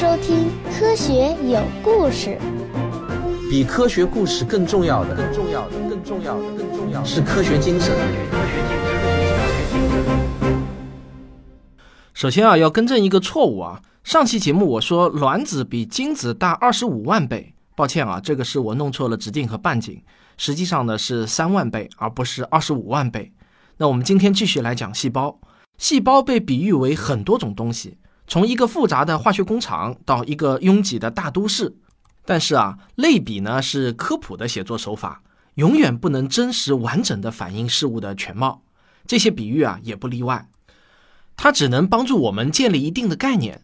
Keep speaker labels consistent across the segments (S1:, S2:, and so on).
S1: 收听《科学有故事》。
S2: 比科学故事更重要的，更重要的，更重要的，更重要的是科学精神。
S3: 首先啊，要更正一个错误啊。上期节目我说卵子比精子大二十五万倍，抱歉啊，这个是我弄错了直径和半径，实际上呢是三万倍，而不是二十五万倍。那我们今天继续来讲细胞。细胞被比喻为很多种东西，从一个复杂的化学工厂到一个拥挤的大都市。但是啊，类比呢是科普的写作手法，永远不能真实完整的反映事物的全貌。这些比喻啊也不例外，它只能帮助我们建立一定的概念。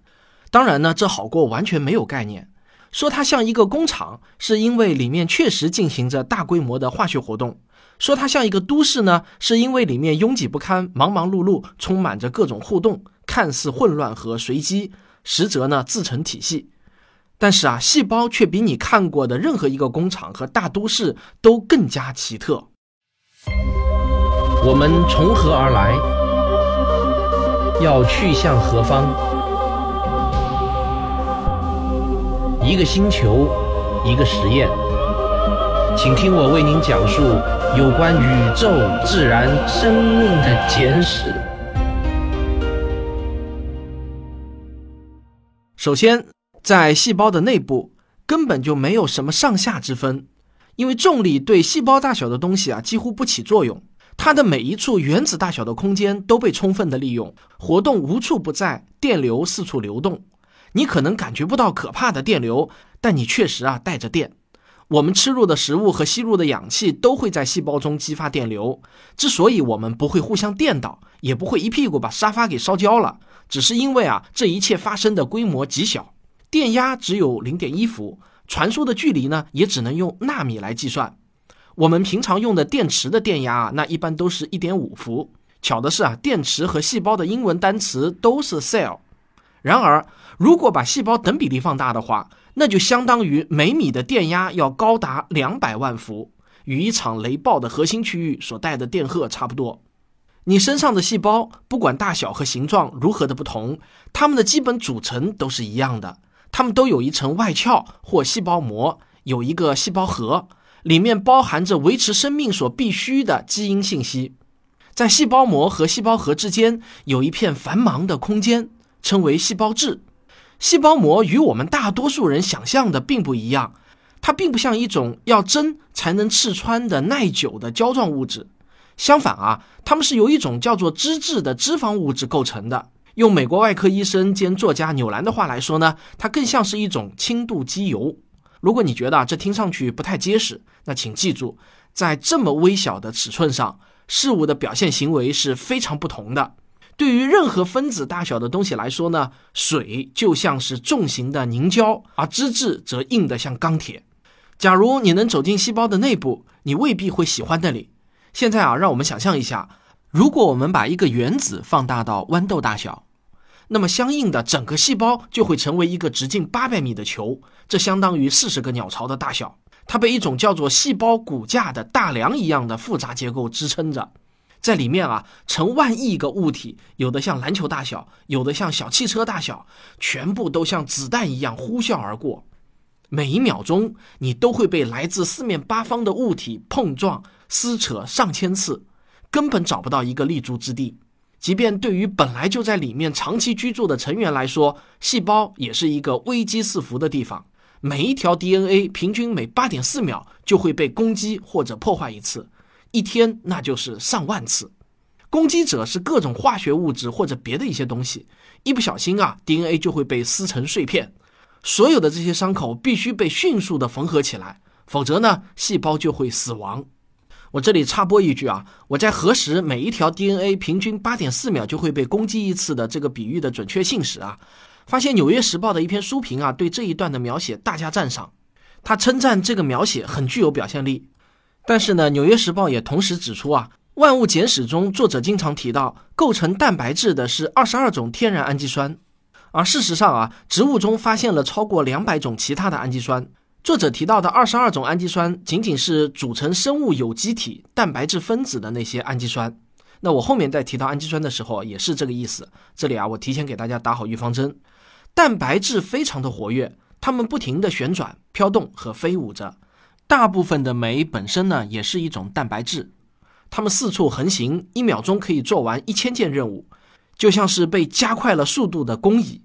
S3: 当然呢，这好过完全没有概念。说它像一个工厂，是因为里面确实进行着大规模的化学活动。说它像一个都市呢，是因为里面拥挤不堪、忙忙碌碌，充满着各种互动，看似混乱和随机，实则呢自成体系。但是啊，细胞却比你看过的任何一个工厂和大都市都更加奇特。
S2: 我们从何而来？要去向何方？一个星球，一个实验，请听我为您讲述。有关宇宙、自然、生命的简史。
S3: 首先，在细胞的内部根本就没有什么上下之分，因为重力对细胞大小的东西啊几乎不起作用。它的每一处原子大小的空间都被充分的利用，活动无处不在，电流四处流动。你可能感觉不到可怕的电流，但你确实啊带着电。我们吃入的食物和吸入的氧气都会在细胞中激发电流。之所以我们不会互相电倒，也不会一屁股把沙发给烧焦了，只是因为啊，这一切发生的规模极小，电压只有零点一伏，传输的距离呢也只能用纳米来计算。我们平常用的电池的电压啊，那一般都是一点五伏。巧的是啊，电池和细胞的英文单词都是 cell。然而，如果把细胞等比例放大的话，那就相当于每米的电压要高达两百万伏，与一场雷暴的核心区域所带的电荷差不多。你身上的细胞，不管大小和形状如何的不同，它们的基本组成都是一样的。它们都有一层外壳或细胞膜，有一个细胞核，里面包含着维持生命所必需的基因信息。在细胞膜和细胞核之间有一片繁忙的空间，称为细胞质。细胞膜与我们大多数人想象的并不一样，它并不像一种要针才能刺穿的耐久的胶状物质。相反啊，它们是由一种叫做脂质的脂肪物质构成的。用美国外科医生兼作家纽兰的话来说呢，它更像是一种轻度机油。如果你觉得啊这听上去不太结实，那请记住，在这么微小的尺寸上，事物的表现行为是非常不同的。对于任何分子大小的东西来说呢，水就像是重型的凝胶，而脂质则硬得像钢铁。假如你能走进细胞的内部，你未必会喜欢那里。现在啊，让我们想象一下，如果我们把一个原子放大到豌豆大小，那么相应的整个细胞就会成为一个直径八百米的球，这相当于四十个鸟巢的大小。它被一种叫做细胞骨架的大梁一样的复杂结构支撑着。在里面啊，成万亿个物体，有的像篮球大小，有的像小汽车大小，全部都像子弹一样呼啸而过。每一秒钟，你都会被来自四面八方的物体碰撞、撕扯上千次，根本找不到一个立足之地。即便对于本来就在里面长期居住的成员来说，细胞也是一个危机四伏的地方。每一条 DNA 平均每八点四秒就会被攻击或者破坏一次。一天那就是上万次，攻击者是各种化学物质或者别的一些东西，一不小心啊，DNA 就会被撕成碎片。所有的这些伤口必须被迅速的缝合起来，否则呢，细胞就会死亡。我这里插播一句啊，我在核实每一条 DNA 平均八点四秒就会被攻击一次的这个比喻的准确性时啊，发现《纽约时报》的一篇书评啊，对这一段的描写大加赞赏，他称赞这个描写很具有表现力。但是呢，《纽约时报》也同时指出啊，《万物简史》中作者经常提到，构成蛋白质的是二十二种天然氨基酸，而事实上啊，植物中发现了超过两百种其他的氨基酸。作者提到的二十二种氨基酸，仅仅是组成生物有机体蛋白质分子的那些氨基酸。那我后面在提到氨基酸的时候，也是这个意思。这里啊，我提前给大家打好预防针。蛋白质非常的活跃，它们不停的旋转、飘动和飞舞着。大部分的酶本身呢，也是一种蛋白质。它们四处横行，一秒钟可以做完一千件任务，就像是被加快了速度的工蚁。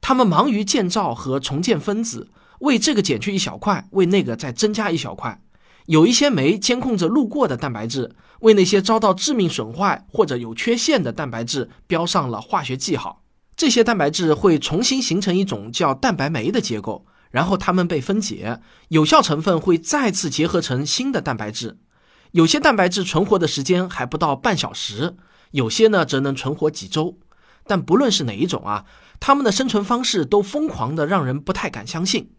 S3: 它们忙于建造和重建分子，为这个减去一小块，为那个再增加一小块。有一些酶监控着路过的蛋白质，为那些遭到致命损坏或者有缺陷的蛋白质标上了化学记号。这些蛋白质会重新形成一种叫蛋白酶的结构，然后它们被分解，有效成分会再次结合成新的蛋白质。有些蛋白质存活的时间还不到半小时，有些呢则能存活几周。但不论是哪一种啊，它们的生存方式都疯狂的让人不太敢相信。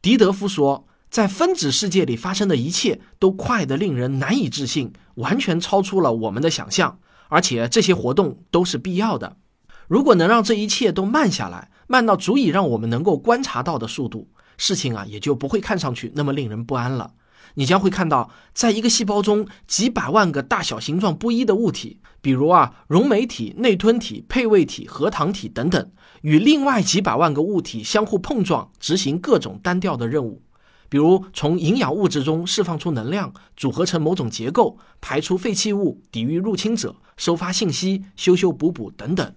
S3: 狄德夫说，在分子世界里发生的一切都快得令人难以置信，完全超出了我们的想象，而且这些活动都是必要的。如果能让这一切都慢下来，慢到足以让我们能够观察到的速度，事情啊也就不会看上去那么令人不安了。你将会看到，在一个细胞中，几百万个大小形状不一的物体，比如啊溶酶体、内吞体、配位体、核糖体等等，与另外几百万个物体相互碰撞，执行各种单调的任务，比如从营养物质中释放出能量，组合成某种结构，排出废弃物，抵御入侵者，收发信息，修修补补等等。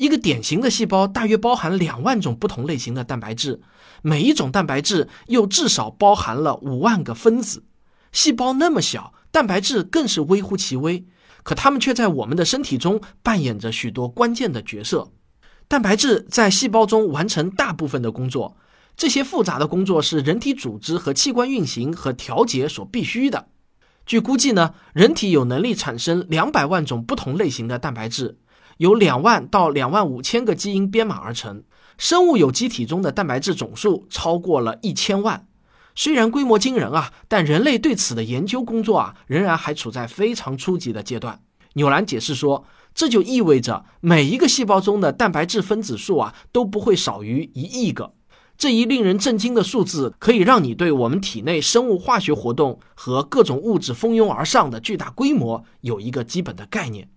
S3: 一个典型的细胞大约包含两万种不同类型的蛋白质，每一种蛋白质又至少包含了五万个分子。细胞那么小，蛋白质更是微乎其微，可它们却在我们的身体中扮演着许多关键的角色。蛋白质在细胞中完成大部分的工作，这些复杂的工作是人体组织和器官运行和调节所必须的。据估计呢，人体有能力产生两百万种不同类型的蛋白质。由两万到两万五千个基因编码而成，生物有机体中的蛋白质总数超过了一千万。虽然规模惊人啊，但人类对此的研究工作啊，仍然还处在非常初级的阶段。纽兰解释说，这就意味着每一个细胞中的蛋白质分子数啊，都不会少于一亿个。这一令人震惊的数字，可以让你对我们体内生物化学活动和各种物质蜂拥而上的巨大规模有一个基本的概念。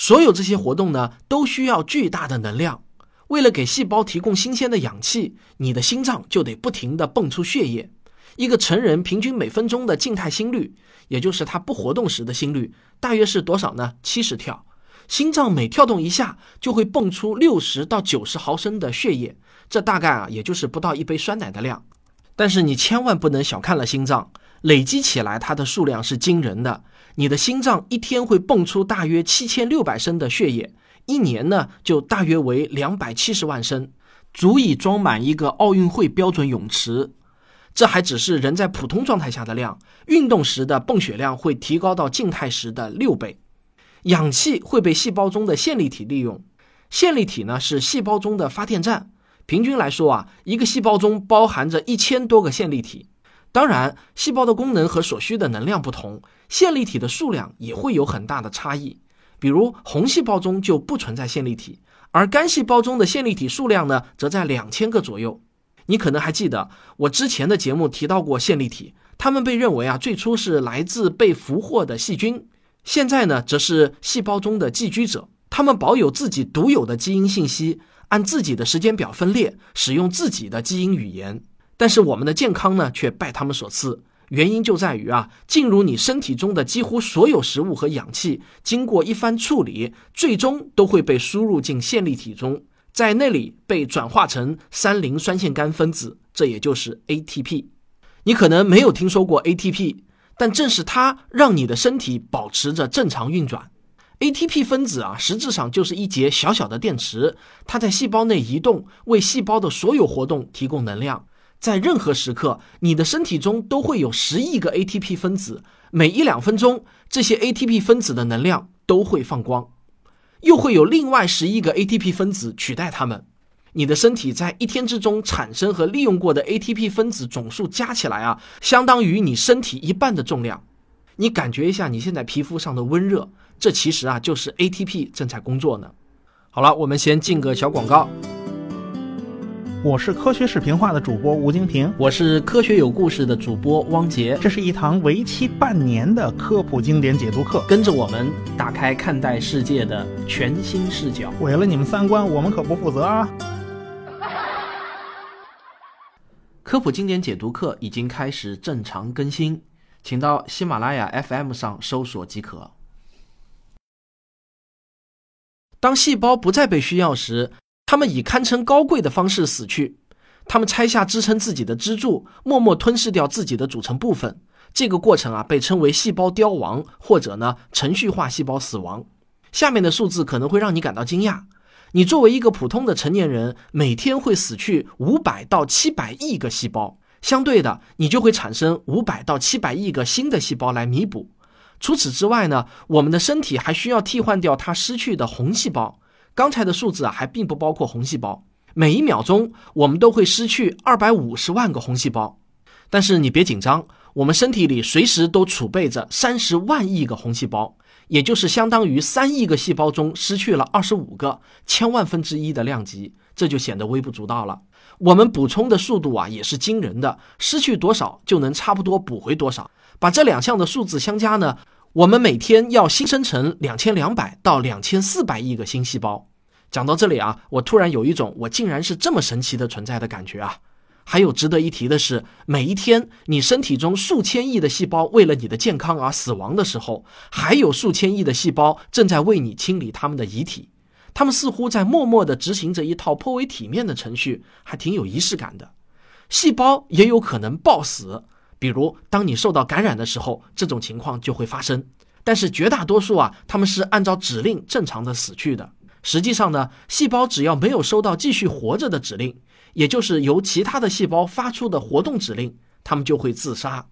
S3: 所有这些活动呢，都需要巨大的能量。为了给细胞提供新鲜的氧气，你的心脏就得不停地泵出血液。一个成人平均每分钟的静态心率，也就是他不活动时的心率，大约是多少呢？七十跳。心脏每跳动一下，就会泵出六十到九十毫升的血液，这大概啊，也就是不到一杯酸奶的量。但是你千万不能小看了心脏，累积起来它的数量是惊人的。你的心脏一天会泵出大约七千六百升的血液，一年呢就大约为两百七十万升，足以装满一个奥运会标准泳池。这还只是人在普通状态下的量，运动时的泵血量会提高到静态时的六倍。氧气会被细胞中的线粒体利用，线粒体呢是细胞中的发电站。平均来说啊，一个细胞中包含着一千多个线粒体。当然，细胞的功能和所需的能量不同，线粒体的数量也会有很大的差异。比如，红细胞中就不存在线粒体，而肝细胞中的线粒体数量呢，则在两千个左右。你可能还记得我之前的节目提到过线粒体，它们被认为啊，最初是来自被俘获的细菌，现在呢，则是细胞中的寄居者。它们保有自己独有的基因信息，按自己的时间表分裂，使用自己的基因语言。但是我们的健康呢，却拜他们所赐。原因就在于啊，进入你身体中的几乎所有食物和氧气，经过一番处理，最终都会被输入进线粒体中，在那里被转化成三磷酸腺苷分子，这也就是 ATP。你可能没有听说过 ATP，但正是它让你的身体保持着正常运转。ATP 分子啊，实质上就是一节小小的电池，它在细胞内移动，为细胞的所有活动提供能量。在任何时刻，你的身体中都会有十亿个 ATP 分子，每一两分钟，这些 ATP 分子的能量都会放光，又会有另外十亿个 ATP 分子取代它们。你的身体在一天之中产生和利用过的 ATP 分子总数加起来啊，相当于你身体一半的重量。你感觉一下你现在皮肤上的温热，这其实啊就是 ATP 正在工作呢。好了，我们先进个小广告。
S4: 我是科学视频化的主播吴京平，
S3: 我是科学有故事的主播汪杰。
S4: 这是一堂为期半年的科普经典解读课，
S3: 跟着我们打开看待世界的全新视角。
S4: 毁了你们三观，我们可不负责啊！
S3: 科普经典解读课已经开始正常更新，请到喜马拉雅 FM 上搜索即可。当细胞不再被需要时，他们以堪称高贵的方式死去。他们拆下支撑自己的支柱，默默吞噬掉自己的组成部分。这个过程啊，被称为细胞凋亡，或者呢程序化细胞死亡。下面的数字可能会让你感到惊讶。你作为一个普通的成年人，每天会死去五百到七百亿个细胞，相对的，你就会产生五百到七百亿个新的细胞来弥补。除此之外呢，我们的身体还需要替换掉它失去的红细胞。刚才的数字啊，还并不包括红细胞。每一秒钟，我们都会失去二百五十万个红细胞。但是你别紧张，我们身体里随时都储备着三十万亿个红细胞。也就是相当于三亿个细胞中失去了二十五个千万分之一的量级，这就显得微不足道了。我们补充的速度啊也是惊人的，失去多少就能差不多补回多少。把这两项的数字相加呢，我们每天要新生成两千两百到两千四百亿个新细胞。讲到这里啊，我突然有一种我竟然是这么神奇的存在的感觉啊。还有值得一提的是，每一天你身体中数千亿的细胞为了你的健康而死亡的时候，还有数千亿的细胞正在为你清理他们的遗体。他们似乎在默默地执行着一套颇为体面的程序，还挺有仪式感的。细胞也有可能暴死，比如当你受到感染的时候，这种情况就会发生。但是绝大多数啊，他们是按照指令正常的死去的。实际上呢，细胞只要没有收到继续活着的指令，也就是由其他的细胞发出的活动指令，它们就会自杀。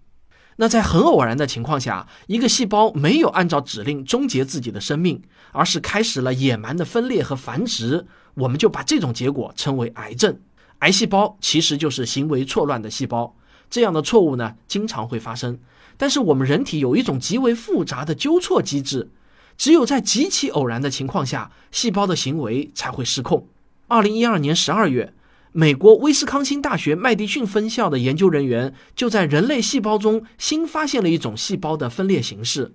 S3: 那在很偶然的情况下，一个细胞没有按照指令终结自己的生命，而是开始了野蛮的分裂和繁殖，我们就把这种结果称为癌症。癌细胞其实就是行为错乱的细胞，这样的错误呢经常会发生。但是我们人体有一种极为复杂的纠错机制。只有在极其偶然的情况下，细胞的行为才会失控。二零一二年十二月，美国威斯康星大学麦迪逊分校的研究人员就在人类细胞中新发现了一种细胞的分裂形式。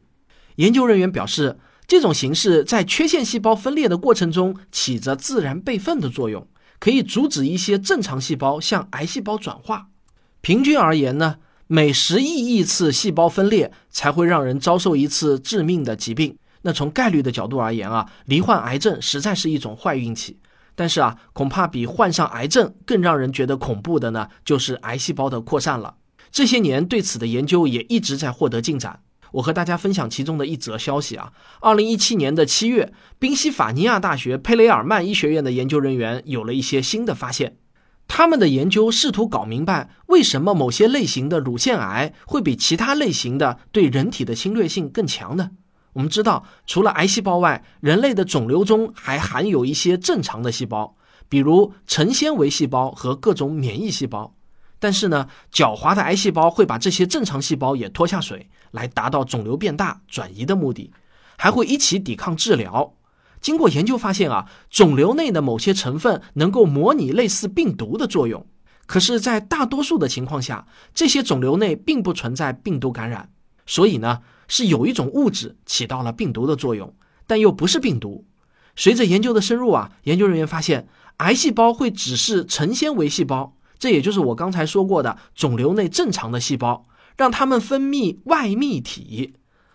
S3: 研究人员表示，这种形式在缺陷细胞分裂的过程中起着自然备份的作用，可以阻止一些正常细胞向癌细胞转化。平均而言呢，每十亿亿次细胞分裂才会让人遭受一次致命的疾病。那从概率的角度而言啊，罹患癌症实在是一种坏运气。但是啊，恐怕比患上癌症更让人觉得恐怖的呢，就是癌细胞的扩散了。这些年对此的研究也一直在获得进展。我和大家分享其中的一则消息啊，二零一七年的七月，宾夕法尼亚大学佩雷尔曼医学院的研究人员有了一些新的发现。他们的研究试图搞明白，为什么某些类型的乳腺癌会比其他类型的对人体的侵略性更强呢？我们知道，除了癌细胞外，人类的肿瘤中还含有一些正常的细胞，比如成纤维细胞和各种免疫细胞。但是呢，狡猾的癌细胞会把这些正常细胞也拖下水，来达到肿瘤变大、转移的目的，还会一起抵抗治疗。经过研究发现啊，肿瘤内的某些成分能够模拟类似病毒的作用，可是，在大多数的情况下，这些肿瘤内并不存在病毒感染。所以呢。是有一种物质起到了病毒的作用，但又不是病毒。随着研究的深入啊，研究人员发现，癌细胞会指示成纤维细胞，这也就是我刚才说过的肿瘤内正常的细胞，让它们分泌外泌体，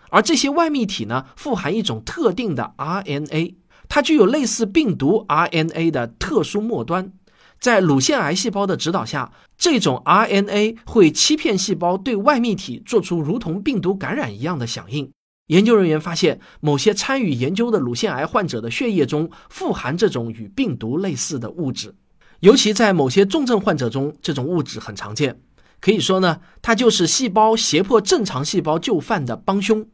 S3: 而这些外泌体呢，富含一种特定的 RNA，它具有类似病毒 RNA 的特殊末端。在乳腺癌细胞的指导下，这种 RNA 会欺骗细胞对外泌体做出如同病毒感染一样的响应。研究人员发现，某些参与研究的乳腺癌患者的血液中富含这种与病毒类似的物质，尤其在某些重症患者中，这种物质很常见。可以说呢，它就是细胞胁迫正常细胞就范的帮凶。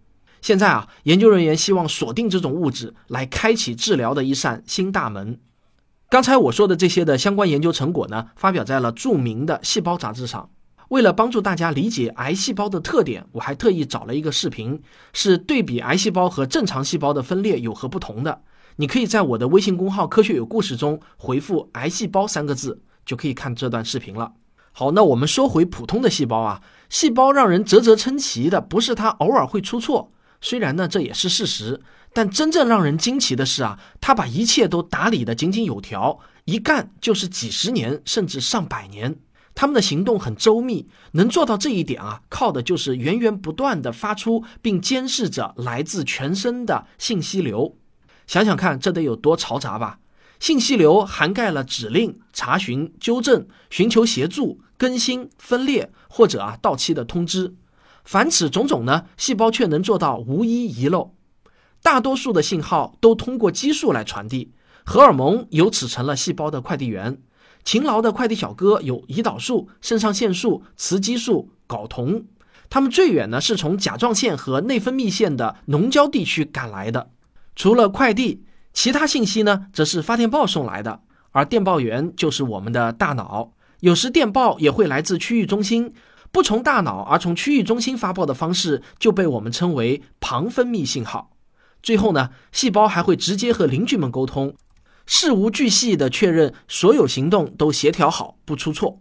S3: 现在啊，研究人员希望锁定这种物质，来开启治疗的一扇新大门。刚才我说的这些的相关研究成果呢，发表在了著名的《细胞》杂志上。为了帮助大家理解癌细胞的特点，我还特意找了一个视频，是对比癌细胞和正常细胞的分裂有何不同的。你可以在我的微信公号“科学有故事”中回复“癌细胞”三个字，就可以看这段视频了。好，那我们说回普通的细胞啊，细胞让人啧啧称奇的不是它偶尔会出错，虽然呢这也是事实。但真正让人惊奇的是啊，他把一切都打理得井井有条，一干就是几十年甚至上百年。他们的行动很周密，能做到这一点啊，靠的就是源源不断的发出并监视着来自全身的信息流。想想看，这得有多嘈杂吧？信息流涵盖了指令、查询、纠正、寻求协助、更新、分裂或者啊到期的通知。凡此种种呢，细胞却能做到无一遗漏。大多数的信号都通过激素来传递，荷尔蒙由此成了细胞的快递员。勤劳的快递小哥有胰岛素、肾上腺素、雌激素、睾酮，他们最远呢是从甲状腺和内分泌腺的农郊地区赶来的。除了快递，其他信息呢则是发电报送来的，而电报员就是我们的大脑。有时电报也会来自区域中心，不从大脑而从区域中心发报的方式就被我们称为旁分泌信号。最后呢，细胞还会直接和邻居们沟通。事无巨细地确认所有行动都协调好，不出错。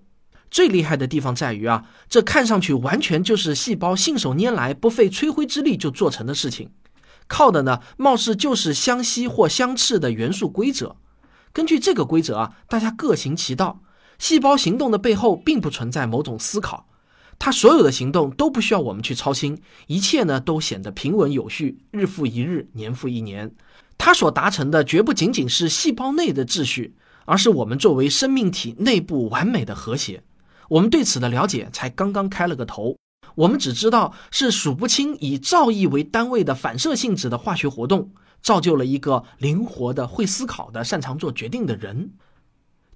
S3: 最厉害的地方在于啊，这看上去完全就是细胞信手拈来、不费吹灰之力就做成的事情。靠的呢，貌似就是相吸或相斥的元素规则。根据这个规则啊，大家各行其道。细胞行动的背后并不存在某种思考，他所有的行动都不需要我们去操心，一切呢都显得平稳有序，日复一日，年复一年。他所达成的绝不仅仅是细胞内的秩序，而是我们作为生命体内部完美的和谐。我们对此的了解才刚刚开了个头，我们只知道是数不清以兆亿为单位的反射性质的化学活动，造就了一个灵活的、会思考的、擅长做决定的人，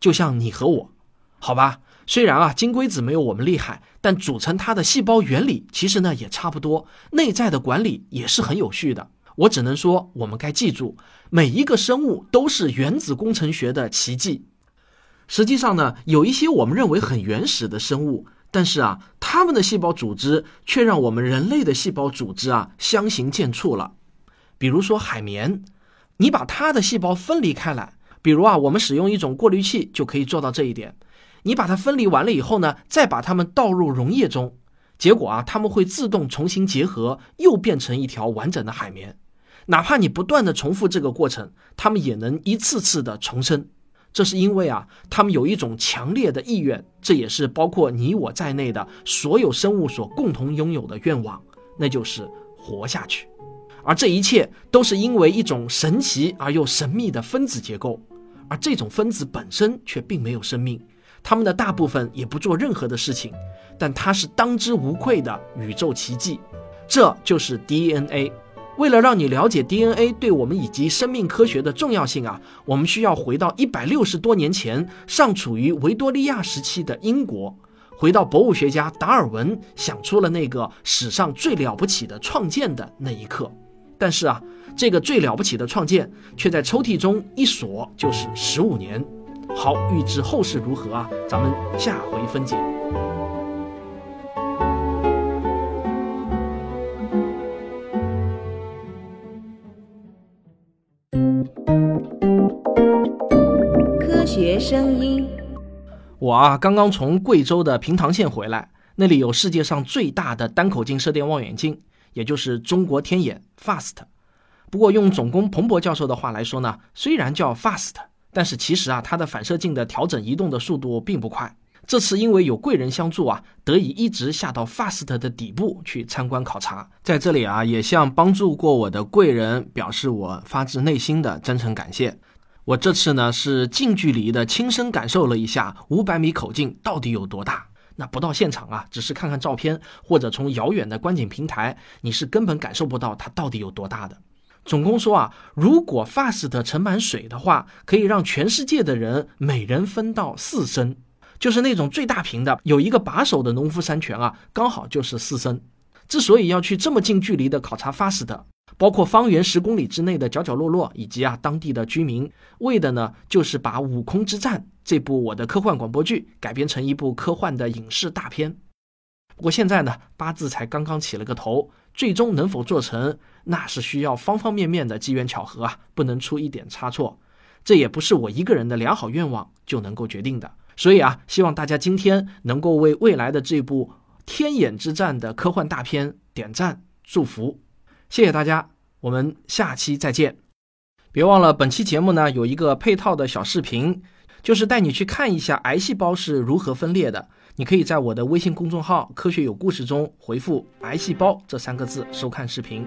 S3: 就像你和我，好吧？虽然啊，金龟子没有我们厉害，但组成它的细胞原理其实呢也差不多，内在的管理也是很有序的。我只能说，我们该记住，每一个生物都是原子工程学的奇迹。实际上呢，有一些我们认为很原始的生物，但是啊，它们的细胞组织却让我们人类的细胞组织啊相形见绌了。比如说海绵，你把它的细胞分离开来，比如啊，我们使用一种过滤器就可以做到这一点。你把它分离完了以后呢，再把它们倒入溶液中，结果啊，它们会自动重新结合，又变成一条完整的海绵。哪怕你不断的重复这个过程，它们也能一次次的重生。这是因为啊，它们有一种强烈的意愿，这也是包括你我在内的所有生物所共同拥有的愿望，那就是活下去。而这一切都是因为一种神奇而又神秘的分子结构，而这种分子本身却并没有生命，他们的大部分也不做任何的事情，但它是当之无愧的宇宙奇迹。这就是 DNA。为了让你了解 DNA 对我们以及生命科学的重要性啊，我们需要回到一百六十多年前，尚处于维多利亚时期的英国，回到博物学家达尔文想出了那个史上最了不起的创建的那一刻。但是啊，这个最了不起的创建却在抽屉中一锁就是十五年。好，预知后事如何啊，咱们下回分解。
S5: 科学声音，
S3: 我啊刚刚从贵州的平塘县回来，那里有世界上最大的单口径射电望远镜，也就是中国天眼 FAST。不过用总工彭博教授的话来说呢，虽然叫 FAST，但是其实啊它的反射镜的调整移动的速度并不快。这次因为有贵人相助啊，得以一直下到 FAST 的底部去参观考察。在这里啊，也向帮助过我的贵人表示我发自内心的真诚感谢。我这次呢是近距离的亲身感受了一下五百米口径到底有多大。那不到现场啊，只是看看照片或者从遥远的观景平台，你是根本感受不到它到底有多大的。总工说啊，如果 FAST 盛满水的话，可以让全世界的人每人分到四升，就是那种最大瓶的，有一个把手的农夫山泉啊，刚好就是四升。之所以要去这么近距离的考察 FAST。包括方圆十公里之内的角角落落，以及啊当地的居民，为的呢就是把《悟空之战》这部我的科幻广播剧改编成一部科幻的影视大片。不过现在呢，八字才刚刚起了个头，最终能否做成，那是需要方方面面的机缘巧合啊，不能出一点差错。这也不是我一个人的良好愿望就能够决定的。所以啊，希望大家今天能够为未来的这部《天眼之战》的科幻大片点赞祝福。谢谢大家，我们下期再见。别忘了，本期节目呢有一个配套的小视频，就是带你去看一下癌细胞是如何分裂的。你可以在我的微信公众号“科学有故事”中回复“癌细胞”这三个字收看视频。